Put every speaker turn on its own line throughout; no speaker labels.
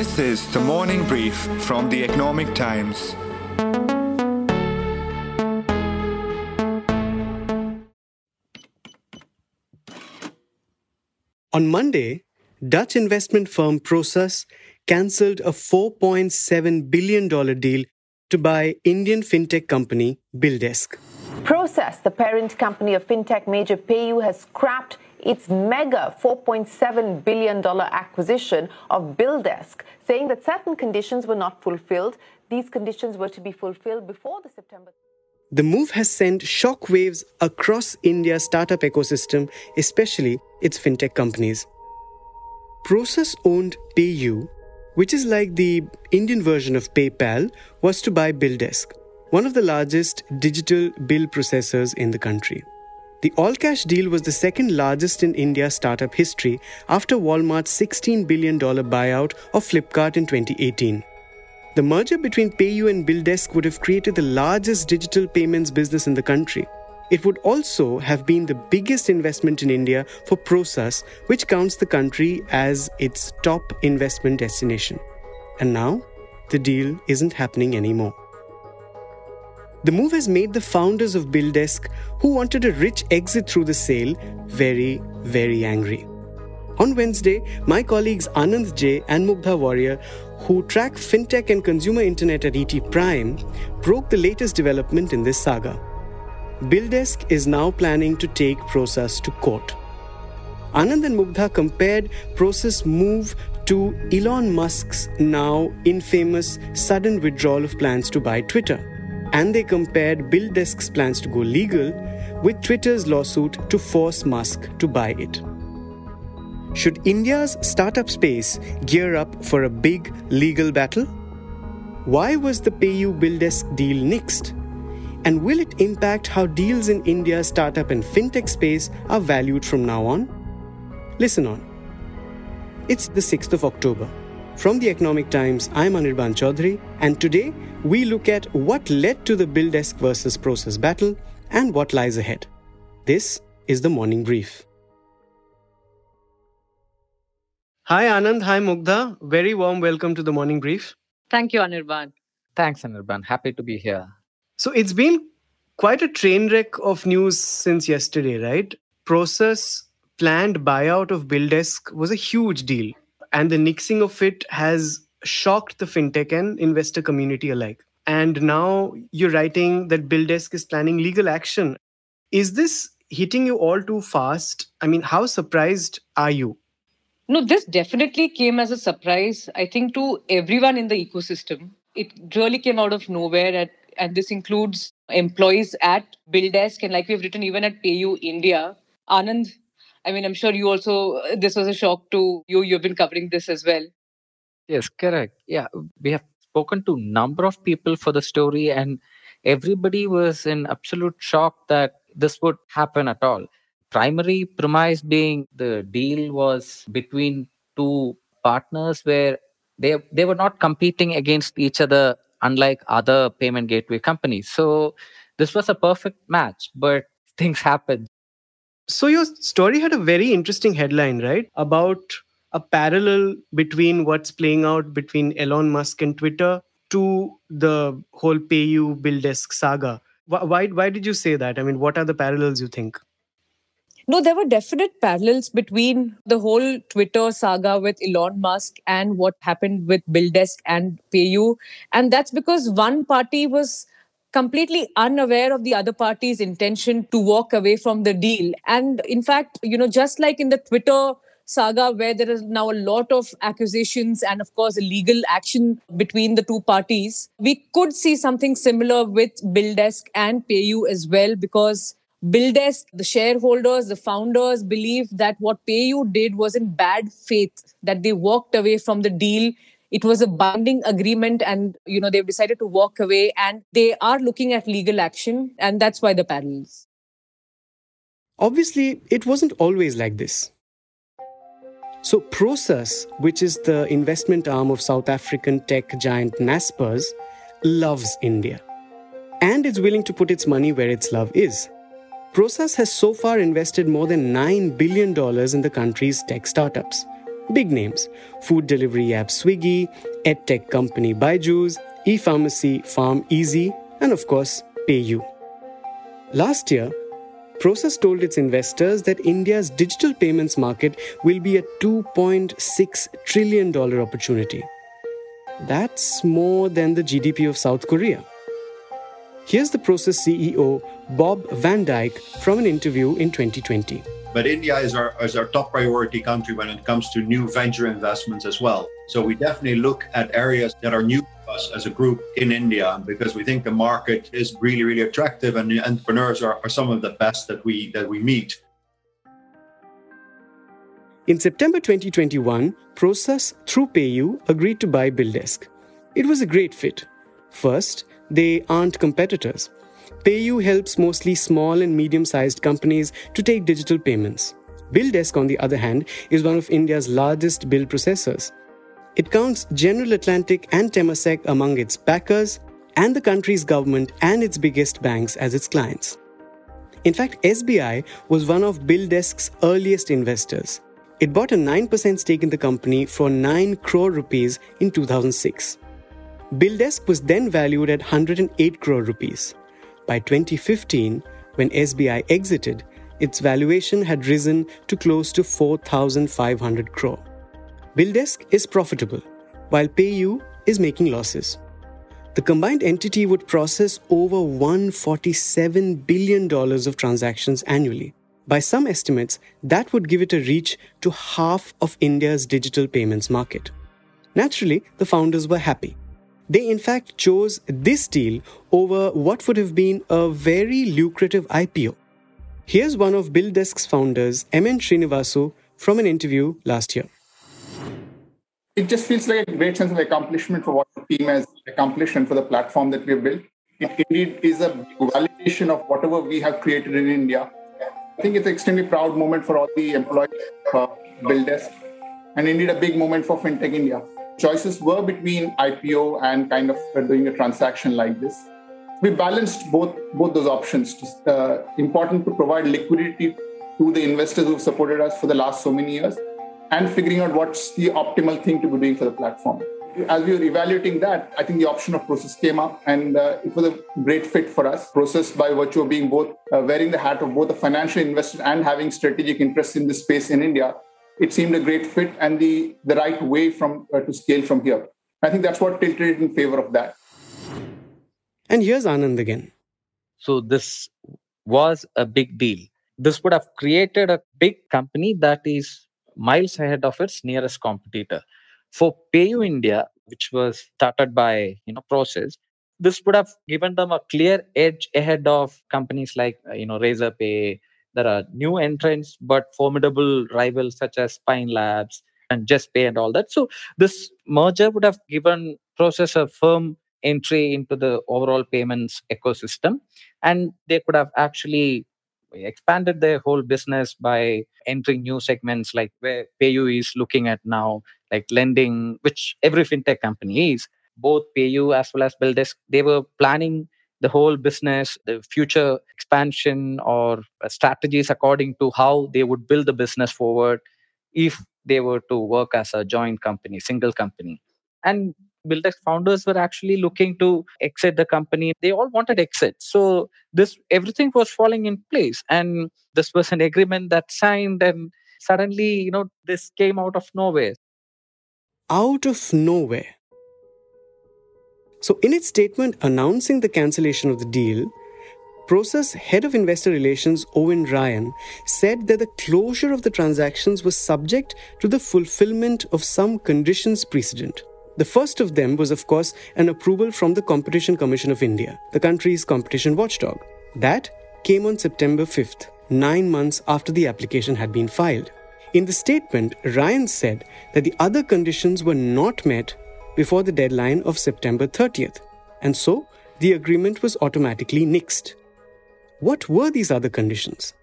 This is the morning brief from the Economic Times.
On Monday, Dutch investment firm Prosus cancelled a $4.7 billion deal to buy Indian fintech company BillDesk.
Prosus, the parent company of fintech major PayU, has scrapped its mega $4.7 billion acquisition of BillDesk, saying that certain conditions were not fulfilled. These conditions were to be fulfilled before the September.
The move has sent shockwaves across India's startup ecosystem, especially its fintech companies. Prosus owned PayU, which is like the Indian version of PayPal, was to buy BillDesk, one of the largest digital bill processors in the country. The all cash deal was the second largest in India's startup history after Walmart's $16 billion buyout of Flipkart in 2018. The merger between PayU and BillDesk would have created the largest digital payments business in the country. It would also have been the biggest investment in India for Prosus, which counts the country as its top investment destination. And now, the deal isn't happening anymore. The move has made the founders of BillDesk, who wanted a rich exit through the sale, very, very angry. On Wednesday, my colleagues Anand J and Mugdha Variyar, who track fintech and consumer internet at ET Prime, broke the latest development in this saga. BillDesk is now planning to take Prosus to court. Anand and Mugdha compared Prosus' move to Elon Musk's now infamous sudden withdrawal of plans to buy Twitter and they compared BillDesk's plans to go legal with Twitter's lawsuit to force Musk to buy it. Should India's startup space gear up for a big legal battle? Why was the PayU BillDesk deal nixed? And will it impact how deals in India's startup and fintech space are valued from now on? Listen on. It's the 6th of October. From the Economic Times, I'm Anirban Chowdhury, and today we look at what led to the BillDesk versus Prosus battle and what lies ahead. This is the morning brief. Hi Anand, hi Mugdha. Very warm welcome to the morning brief.
Thank you, Anirban.
Thanks, Anirban. Happy to be here.
So it's been quite a train wreck of news since yesterday, right? Prosus planned buyout of BillDesk was a huge deal and the nixing of it has shocked the fintech and investor community alike. And now you're writing that BillDesk is planning legal action. Is this hitting you all too fast? I mean, how surprised are you?
No, this definitely came as a surprise, I think, to everyone in the ecosystem. It really came out of nowhere, at, and this includes employees at BillDesk, and like we've written, even at PayU India. Anand, I mean, I'm sure you also, uh, this was a shock to you. You've been covering this as well.
Yes, correct. Yeah, we have spoken to number of people for the story, and everybody was in absolute shock that this would happen at all. Primary premise being the deal was between two partners where they they were not competing against each other, unlike other payment gateway companies. So this was a perfect match, but things happened.
So your story had a very interesting headline, right? About a parallel between what's playing out between Elon Musk and Twitter to the whole pay you PayU BillDesk saga. Why, why did you say that? I mean, what are the parallels you think?
No, there were definite parallels between the whole Twitter saga with Elon Musk and what happened with BillDesk and PayU. And that's because one party was completely unaware of the other party's intention to walk away from the deal. And in fact, you know, just like in the Twitter saga, where there is now a lot of accusations and, of course, legal action between the two parties, we could see something similar with BillDesk and PayU as well, because BillDesk, the shareholders, the founders believe that what PayU did was in bad faith, that they walked away from the deal it was a binding agreement and you know they've decided to walk away and they are looking at legal action and that's why the parallels
obviously it wasn't always like this. So Prosus, which is the investment arm of South African tech giant Naspers, loves India and is willing to put its money where its love is. Prosus has so far invested more than $9 billion in the country's tech startups big names food delivery app Swiggy, edtech company Byju's, e pharmacy PharmEasy, and of course, PayU. Last year, Prosus told its investors that India's digital payments market will be a $2.6 trillion opportunity. That's more than the GDP of South Korea. Here's the Prosus CEO, Bob van Dijk from an interview in 2020.
But India is our, is our top priority country when it comes to new venture investments as well. So we definitely look at areas that are new to us as a group in India because we think the market is really, really attractive and the entrepreneurs are, are some of the best that we that we meet.
In September 2021, Prosus, through PayU, agreed to buy BillDesk. It was a great fit. First, they aren't competitors. PayU helps mostly small and medium sized companies to take digital payments. BillDesk, on the other hand, is one of India's largest bill processors. It counts General Atlantic and Temasek among its backers, and the country's government and its biggest banks as its clients. In fact, SBI was one of BillDesk's earliest investors. It bought a 9% stake in the company for 9 crore rupees in 2006. BillDesk was then valued at 108 crore rupees. By 2015, when SBI exited, its valuation had risen to close to 4,500 crore. BillDesk is profitable, while PayU is making losses. The combined entity would process over $147 billion of transactions annually. By some estimates, that would give it a reach to half of India's digital payments market. Naturally, the founders were happy. They, in fact, chose this deal over what would have been a very lucrative IPO. Here's one of BillDesk's founders, MN Srinivasu, from an interview last year.
It just feels like a great sense of accomplishment for what the team has accomplished and for the platform that we have built. It indeed is a validation of whatever we have created in India. I think it's an extremely proud moment for all the employees of uh, BillDesk and indeed a big moment for FinTech India choices were between IPO and kind of doing a transaction like this. We balanced both both those options. It's uh, important to provide liquidity to the investors who've supported us for the last so many years, and figuring out what's the optimal thing to be doing for the platform. As we were evaluating that, I think the option of Prosus came up, and uh, it was a great fit for us. Prosus, by virtue of being both uh, wearing the hat of both a financial investor and having strategic interest in this space in India, it seemed a great fit and the, the right way from uh, to scale from here. I think that's what tilted in favor of that.
And here's Anand again.
So this was a big deal. This would have created a big company that is miles ahead of its nearest competitor. For PayU India, which was started by you know Prosus, this would have given them a clear edge ahead of companies like you know Razorpay, there are new entrants, but formidable rivals such as Pine Labs and Juspay and all that. So this merger would have given Prosus a firm entry into the overall payments ecosystem, and they could have actually expanded their whole business by entering new segments like where PayU is looking at now, like lending, which every fintech company is. Both PayU as well as BillDesk, they were planning the whole business, the future expansion or strategies according to how they would build the business forward if they were to work as a joint company, single company. And BillDesk founders were actually looking to exit the company. They all wanted exit. So this everything was falling in place. And this was an agreement that signed and suddenly, you know, this came out of nowhere.
Out of nowhere. So, in its statement announcing the cancellation of the deal, Prosus head of investor relations Owen Ryan said that the closure of the transactions was subject to the fulfillment of some conditions precedent. The first of them was, of course, an approval from the Competition Commission of India, the country's competition watchdog. That came on September 5th, nine months after the application had been filed. In the statement, Ryan said that the other conditions were not met before the deadline of September 30th, and so the agreement was automatically nixed. What were these other conditions?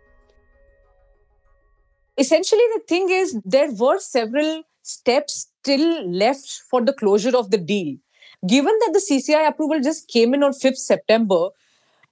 Essentially, the thing is, there were several steps still left for the closure of the deal. Given that the CCI approval just came in on 5th September,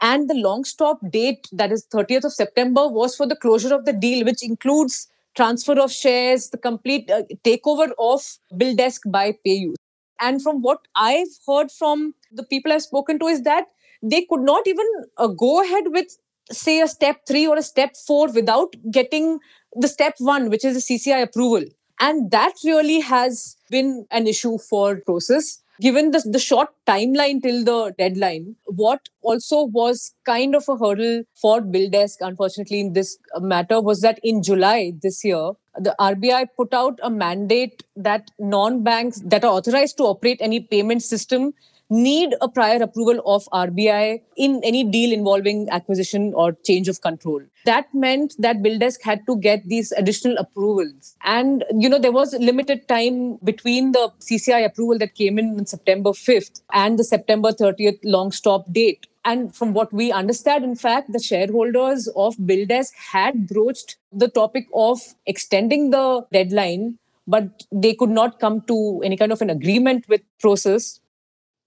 and the long stop date, that is 30th of September, was for the closure of the deal, which includes transfer of shares, the complete uh, takeover of BillDesk by PayU. And from what I've heard from the people I've spoken to is that they could not even uh, go ahead with, say, a step three or a step four without getting the step one, which is the CCI approval. And that really has been an issue for Prosus given the, the short timeline till the deadline, what also was kind of a hurdle for BillDesk, unfortunately, in this matter, was that in July this year, the RBI put out a mandate that non banks that are authorized to operate any payment system need a prior approval of RBI in any deal involving acquisition or change of control. That meant that BillDesk had to get these additional approvals. And, you know, there was limited time between the CCI approval that came in on September 5th and the September 30th long stop date. And from what we understand, in fact, the shareholders of BillDesk had broached the topic of extending the deadline, but they could not come to any kind of an agreement with Prosus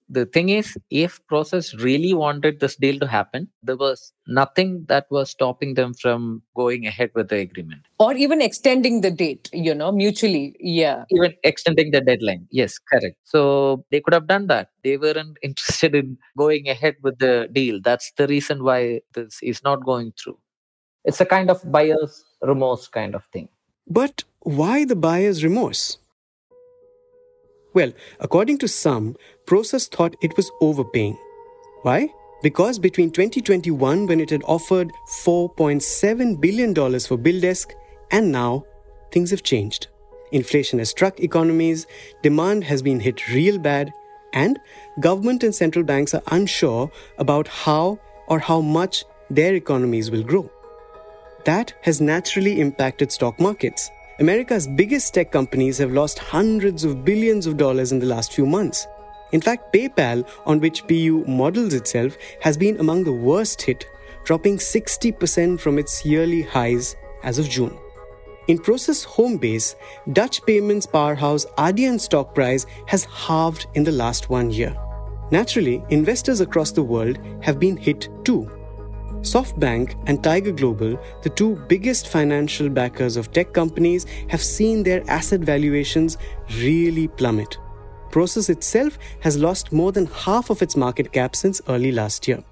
the thing is if Prosus really wanted this deal to happen there was nothing that was stopping them from going ahead with the agreement.
Or even extending the date you know mutually yeah.
Even extending the deadline yes correct. So they could have done that. They weren't interested in going ahead with the deal. That's the reason why this is not going through. It's a kind of buyer's remorse kind of thing.
But why the buyer's remorse well, according to some, Prosus thought it was overpaying. Why? Because between 2021, when it had offered $4.7 billion for BillDesk, and now things have changed. Inflation has struck economies, demand has been hit real bad, and government and central banks are unsure about how or how much their economies will grow. That has naturally impacted stock markets. America's biggest tech companies have lost hundreds of billions of dollars in the last few months. In fact, PayPal, on which PayU models itself, has been among the worst hit, dropping 60% from its yearly highs as of June. In Prosus home base, Dutch payments powerhouse Adyen stock price has halved in the last one year. Naturally, investors across the world have been hit too. SoftBank and Tiger Global, the two biggest financial backers of tech companies, have seen their asset valuations really plummet. Prosus itself has lost more than half of its market cap since early last year.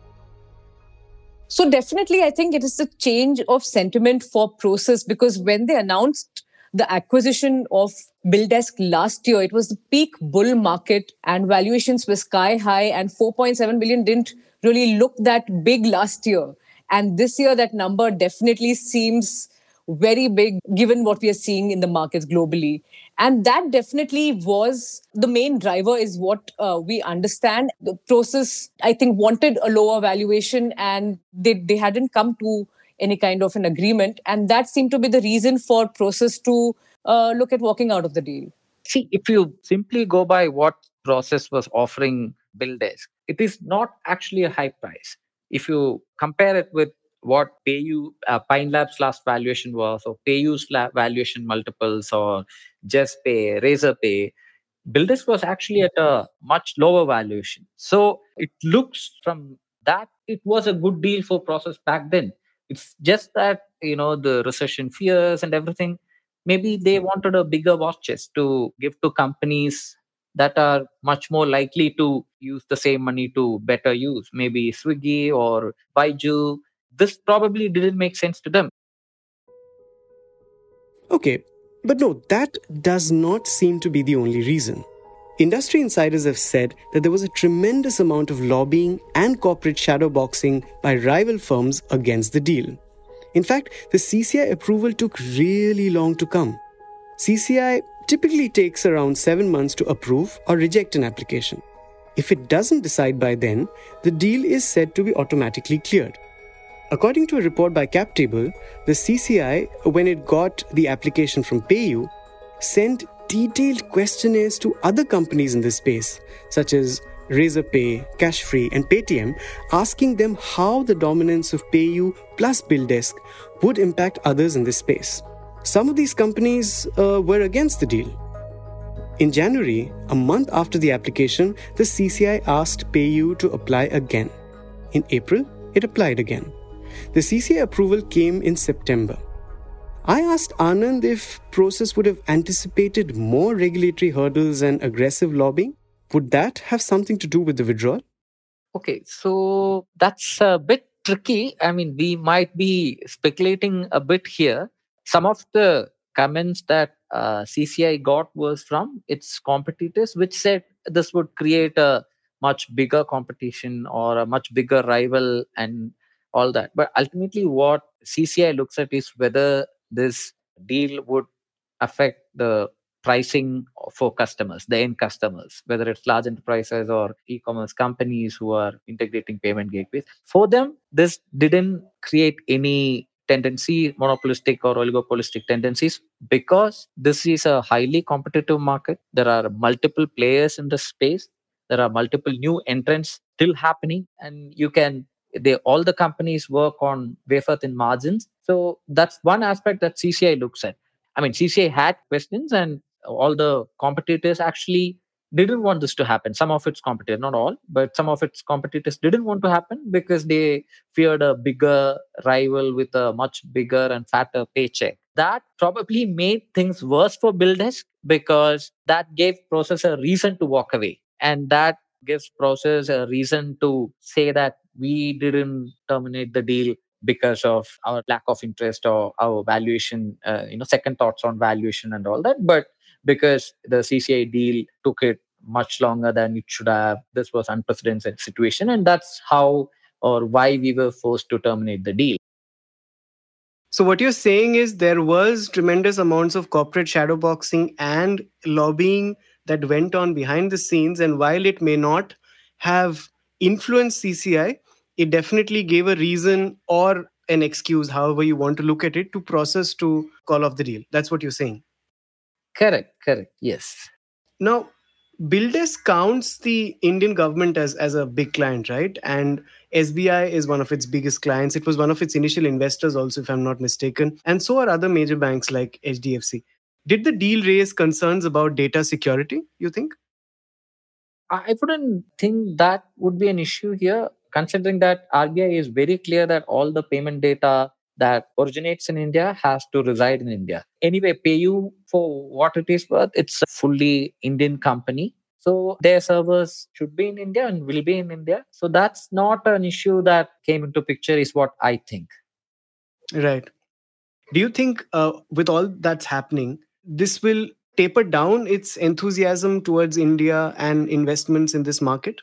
So, definitely, I think it is the change of sentiment for Prosus because when they announced the acquisition of BillDesk last year, it was the peak bull market and valuations were sky high, and 4.7 billion didn't really look that big last year. And this year, that number definitely seems very big given what we are seeing in the markets globally. And that definitely was the main driver, is what uh, we understand. The Prosus, I think, wanted a lower valuation and they, they hadn't come to any kind of an agreement. And that seemed to be the reason for Prosus to uh, look at walking out of the deal.
See, if you simply go by what Prosus was offering BillDesk, it is not actually a high price. If you compare it with what PayU uh, Pine Labs last valuation was, or PayU's valuation multiples, or Juspay, Razorpay, BillDesk was actually at a much lower valuation. So it looks from that it was a good deal for Prosus back then. It's just that you know the recession fears and everything. Maybe they hmm. wanted a bigger war chest to give to companies that are much more likely to use the same money to better use, maybe Swiggy or Byju. This probably didn't make sense to them.
Okay, but no, that does not seem to be the only reason. Industry insiders have said that there was a tremendous amount of lobbying and corporate shadowboxing by rival firms against the deal. In fact, the CCI approval took really long to come. CCI typically takes around 7 months to approve or reject an application. If it doesn't decide by then, the deal is said to be automatically cleared. According to a report by CapTable, the CCI, when it got the application from PayU, sent detailed questionnaires to other companies in this space, such as Razorpay, Cashfree, and Paytm, asking them how the dominance of PayU plus BillDesk would impact others in this space. Some of these companies uh, were against the deal. In January, a month after the application, the CCI asked PayU to apply again. In April, it applied again. The CCI approval came in September. I asked Anand if Prosus would have anticipated more regulatory hurdles and aggressive lobbying. Would that have something to do with the withdrawal?
Okay, so that's a bit tricky. I mean, we might be speculating a bit here. Some of the comments that uh, CCI got was from its competitors, which said this would create a much bigger competition or a much bigger rival and all that. But ultimately, what CCI looks at is whether this deal would affect the pricing for customers, the end customers, whether it's large enterprises or e commerce companies who are integrating payment gateways. For them, this didn't create any tendency, monopolistic or oligopolistic tendencies, because this is a highly competitive market. There are multiple players in the space. There are multiple new entrants still happening, and you can they all the companies work on wafer thin margins. So that's one aspect that CCI looks at. I mean, CCI had questions, and all the competitors actually didn't want this to happen. Some of its competitors, not all, but some of its competitors didn't want to happen because they feared a bigger rival with a much bigger and fatter paycheck. That probably made things worse for BillDesk because that gave Prosus a reason to walk away. And that gives Prosus a reason to say that we didn't terminate the deal because of our lack of interest or our valuation, uh, you know, second thoughts on valuation and all that. But because the CCI deal took it much longer than it should have. This was unprecedented situation, and that's how or why we were forced to terminate the deal.
So what you're saying is there was tremendous amounts of corporate shadowboxing and lobbying that went on behind the scenes, and while it may not have influenced CCI, it definitely gave a reason or an excuse, however you want to look at it, to Prosus to call off the deal. That's what you're saying.
Correct, correct. Yes.
Now, BillDesk counts the Indian government as, as a big client, right? And SBI is one of its biggest clients. It was one of its initial investors, also, if I'm not mistaken. And so are other major banks like HDFC. Did the deal raise concerns about data security, you think?
I wouldn't think that would be an issue here, considering that RBI is very clear that all the payment data that originates in India has to reside in India. Anyway, PayU for what it is worth, it's a fully Indian company. So their servers should be in India and will be in India. So that's not an issue that came into picture, is what I think.
Right. Do you think, uh, with all that's happening, this will taper down its enthusiasm towards India and investments in this market?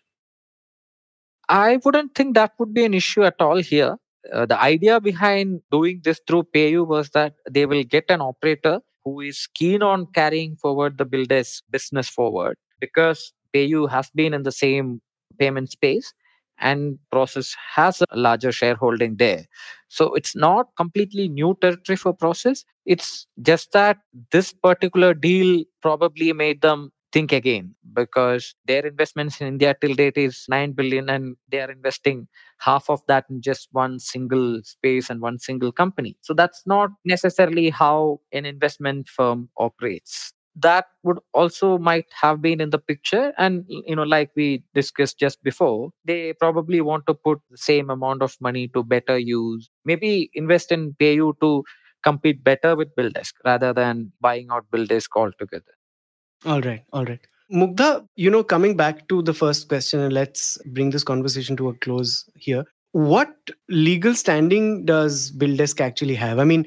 I wouldn't think that would be an issue at all here uh, the idea behind doing this through PayU was that they will get an operator who is keen on carrying forward the builder's business forward because PayU has been in the same payment space and Prosus has a larger shareholding there. So it's not completely new territory for Prosus. It's just that this particular deal probably made them think again because their investments in India till date is 9 billion and they are investing half of that in just one single space and one single company. So that's not necessarily how an investment firm operates. That would also might have been in the picture. And, you know, like we discussed just before, they probably want to put the same amount of money to better use, maybe invest in PayU to compete better with BillDesk rather than buying out BillDesk altogether.
All right, all right. Mugdha, you know, coming back to the first question, and let's bring this conversation to a close here. What legal standing does BillDesk actually have? I mean,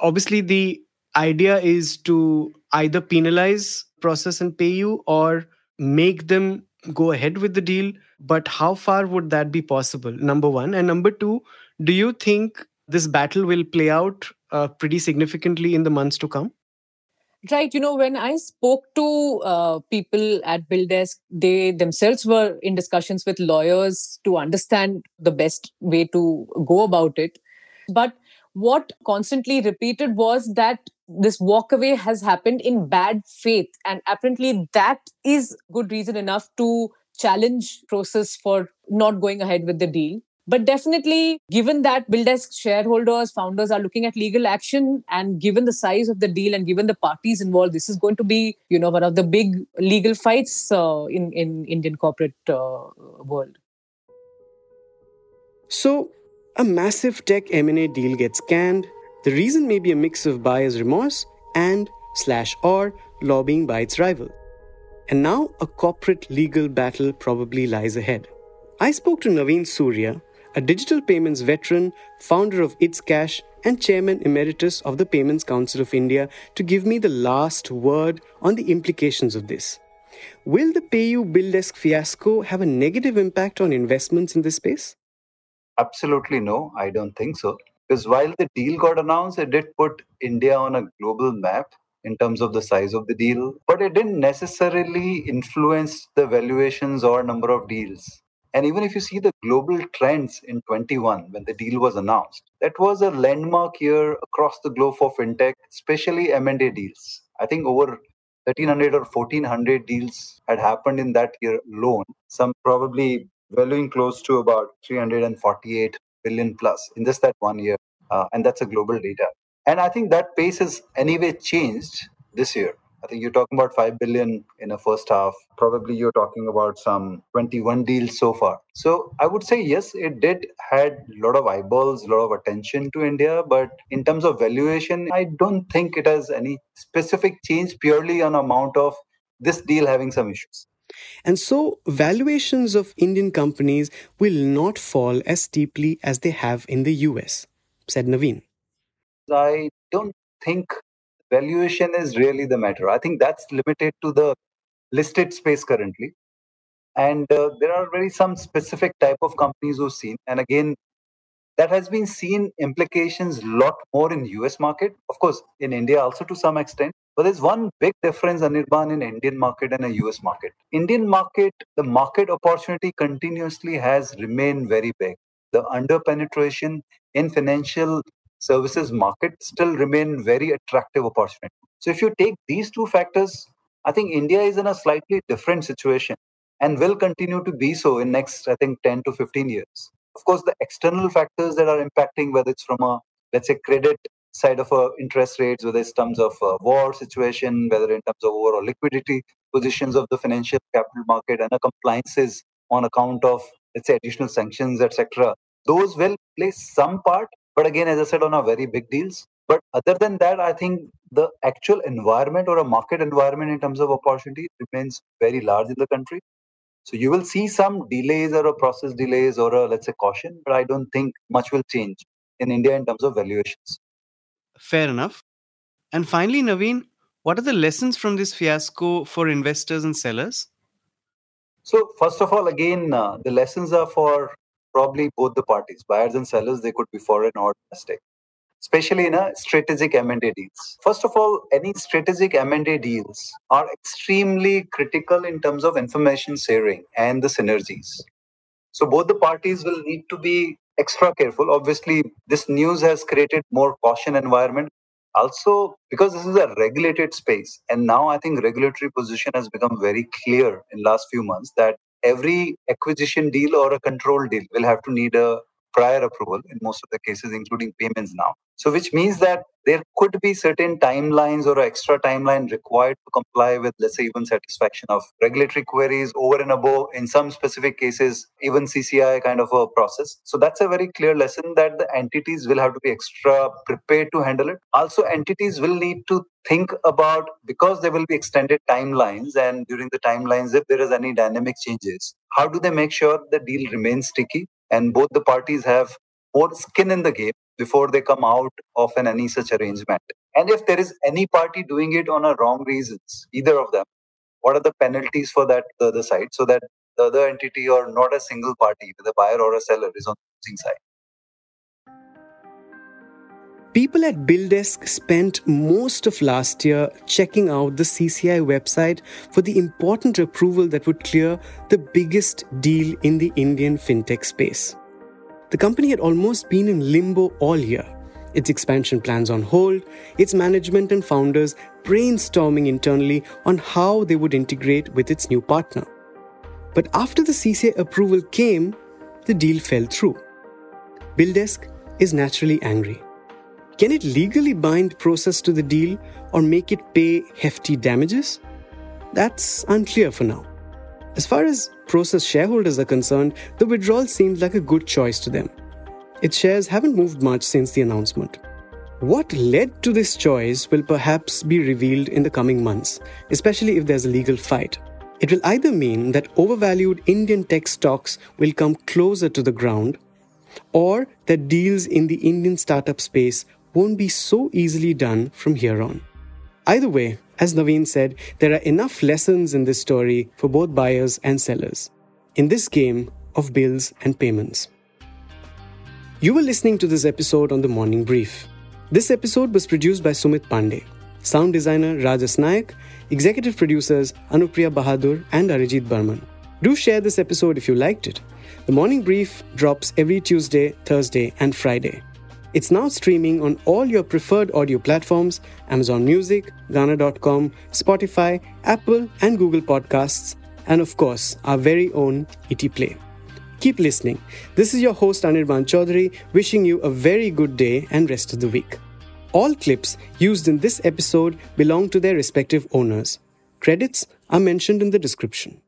obviously, the idea is to either penalize Prosus, and PayU or make them go ahead with the deal. But how far would that be possible? Number one. And number two, do you think this battle will play out uh, pretty significantly in the months to come?
Right. You know, when I spoke to uh, people at BillDesk, they themselves were in discussions with lawyers to understand the best way to go about it. But what constantly repeated was that this walkaway has happened in bad faith. And apparently, that is good reason enough to challenge Prosus for not going ahead with the deal. But definitely, given that BillDesk shareholders, founders are looking at legal action, and given the size of the deal and given the parties involved, this is going to be, you know, one of the big legal fights uh, in in Indian corporate uh, world.
So, a massive tech M&A deal gets canned. The reason may be a mix of buyer's remorse and slash or lobbying by its rival. And now a corporate legal battle probably lies ahead. I spoke to Navin Surya, a digital payments veteran, founder of ItzCash, and chairman emeritus of the Payments Council of India, to give me the last word on the implications of this. Will the PayU BillDesk fiasco have a negative impact on investments in this space?
Absolutely no, I don't think so. Because while the deal got announced, it did put India on a global map in terms of the size of the deal, but it didn't necessarily influence the valuations or number of deals. And even if you see the global trends in 21, when the deal was announced, that was a landmark year across the globe for fintech, especially M&A deals. I think over 1300 or 1400 deals had happened in that year alone. Some probably valuing close to about 348 billion plus in just that one year. Uh, and that's a global data. And I think that pace has anyway changed this year. I think you're talking about 5 billion in a first half. Probably you're talking about some 21 deals so far. So I would say, yes, it did had a lot of eyeballs, a lot of attention to India. But in terms of valuation, I don't think it has any specific change purely on amount of this deal having some issues.
And so, valuations of Indian companies will not fall as steeply as they have in the US, said Navin.
I don't think valuation is really the matter. I think that's limited to the listed space currently. And uh, there are very some specific type of companies who've seen. And again, that has been seen implications a lot more in US market. Of course, in India also to some extent. But there's one big difference, Anirban, in Indian market and a US market. Indian market, the market opportunity continuously has remained very big. The under penetration in financial services market still remain very attractive opportunity. So if you take these two factors, I think India is in a slightly different situation and will continue to be so in next, I think, 10 to 15 years. Of course, the external factors that are impacting, whether it's from a, let's say, credit side of uh, interest rates, whether it's terms of uh, war situation, whether in terms of overall liquidity positions of the financial capital market and the compliances on account of, let's say, additional sanctions, etc. Those will play some part, but again, as I said, on a very big deals. But other than that, I think the actual environment or a market environment in terms of opportunity remains very large in the country. So you will see some delays or a process delays or a let's say caution, but I don't think much will change in India in terms of valuations.
Fair enough. And finally, Navin, what are the lessons from this fiasco for investors and sellers?
So first of all, again, uh, the lessons are for probably both the parties, buyers and sellers, they could be foreign or domestic, especially in a strategic M&A deals. First of all, any strategic M&A deals are extremely critical in terms of information sharing and the synergies. So both the parties will need to be extra careful. Obviously, this news has created more caution environment. Also, because this is a regulated space, and now I think regulatory position has become very clear in last few months that every acquisition deal or a control deal will have to need a prior approval in most of the cases, including payments now. So, which means that there could be certain timelines or extra timeline required to comply with, let's say, even satisfaction of regulatory queries over and above, in some specific cases, even CCI kind of a process. So, that's a very clear lesson that the entities will have to be extra prepared to handle it. Also, entities will need to think about because there will be extended timelines, and during the timelines, if there is any dynamic changes, how do they make sure the deal remains sticky and both the parties have more skin in the game before they come out of an any such arrangement. And if there is any party doing it on a wrong reasons, either of them, what are the penalties for that the other side so that the other entity or not a single party, the buyer or a seller, is on the losing side.
People at BillDesk spent most of last year checking out the CCI website for the important approval that would clear the biggest deal in the Indian fintech space. The company had almost been in limbo all year, its expansion plans on hold, its management and founders brainstorming internally on how they would integrate with its new partner. But after the CCI approval came, the deal fell through. BillDesk is naturally angry. Can it legally bind Prosus to the deal or make it pay hefty damages? That's unclear for now. As far as Prosus shareholders are concerned, the withdrawal seemed like a good choice to them. Its shares haven't moved much since the announcement. What led to this choice will perhaps be revealed in the coming months, especially if there's a legal fight. It will either mean that overvalued Indian tech stocks will come closer to the ground, or that deals in the Indian startup space won't be so easily done from here on. Either way, as Navin said, there are enough lessons in this story for both buyers and sellers in this game of bills and payments. You were listening to this episode on the Morning Brief. This episode was produced by Sumit Pandey, sound designer Rajas Nayak, executive producers Anupriya Bahadur and Arijit Barman. Do share this episode if you liked it. The Morning Brief drops every Tuesday, Thursday, and Friday. It's now streaming on all your preferred audio platforms Amazon Music, Gaana.com, Spotify, Apple, and Google Podcasts, and of course, our very own ET Play. Keep listening. This is your host Anirban Chowdhury wishing you a very good day and rest of the week. All clips used in this episode belong to their respective owners. Credits are mentioned in the description.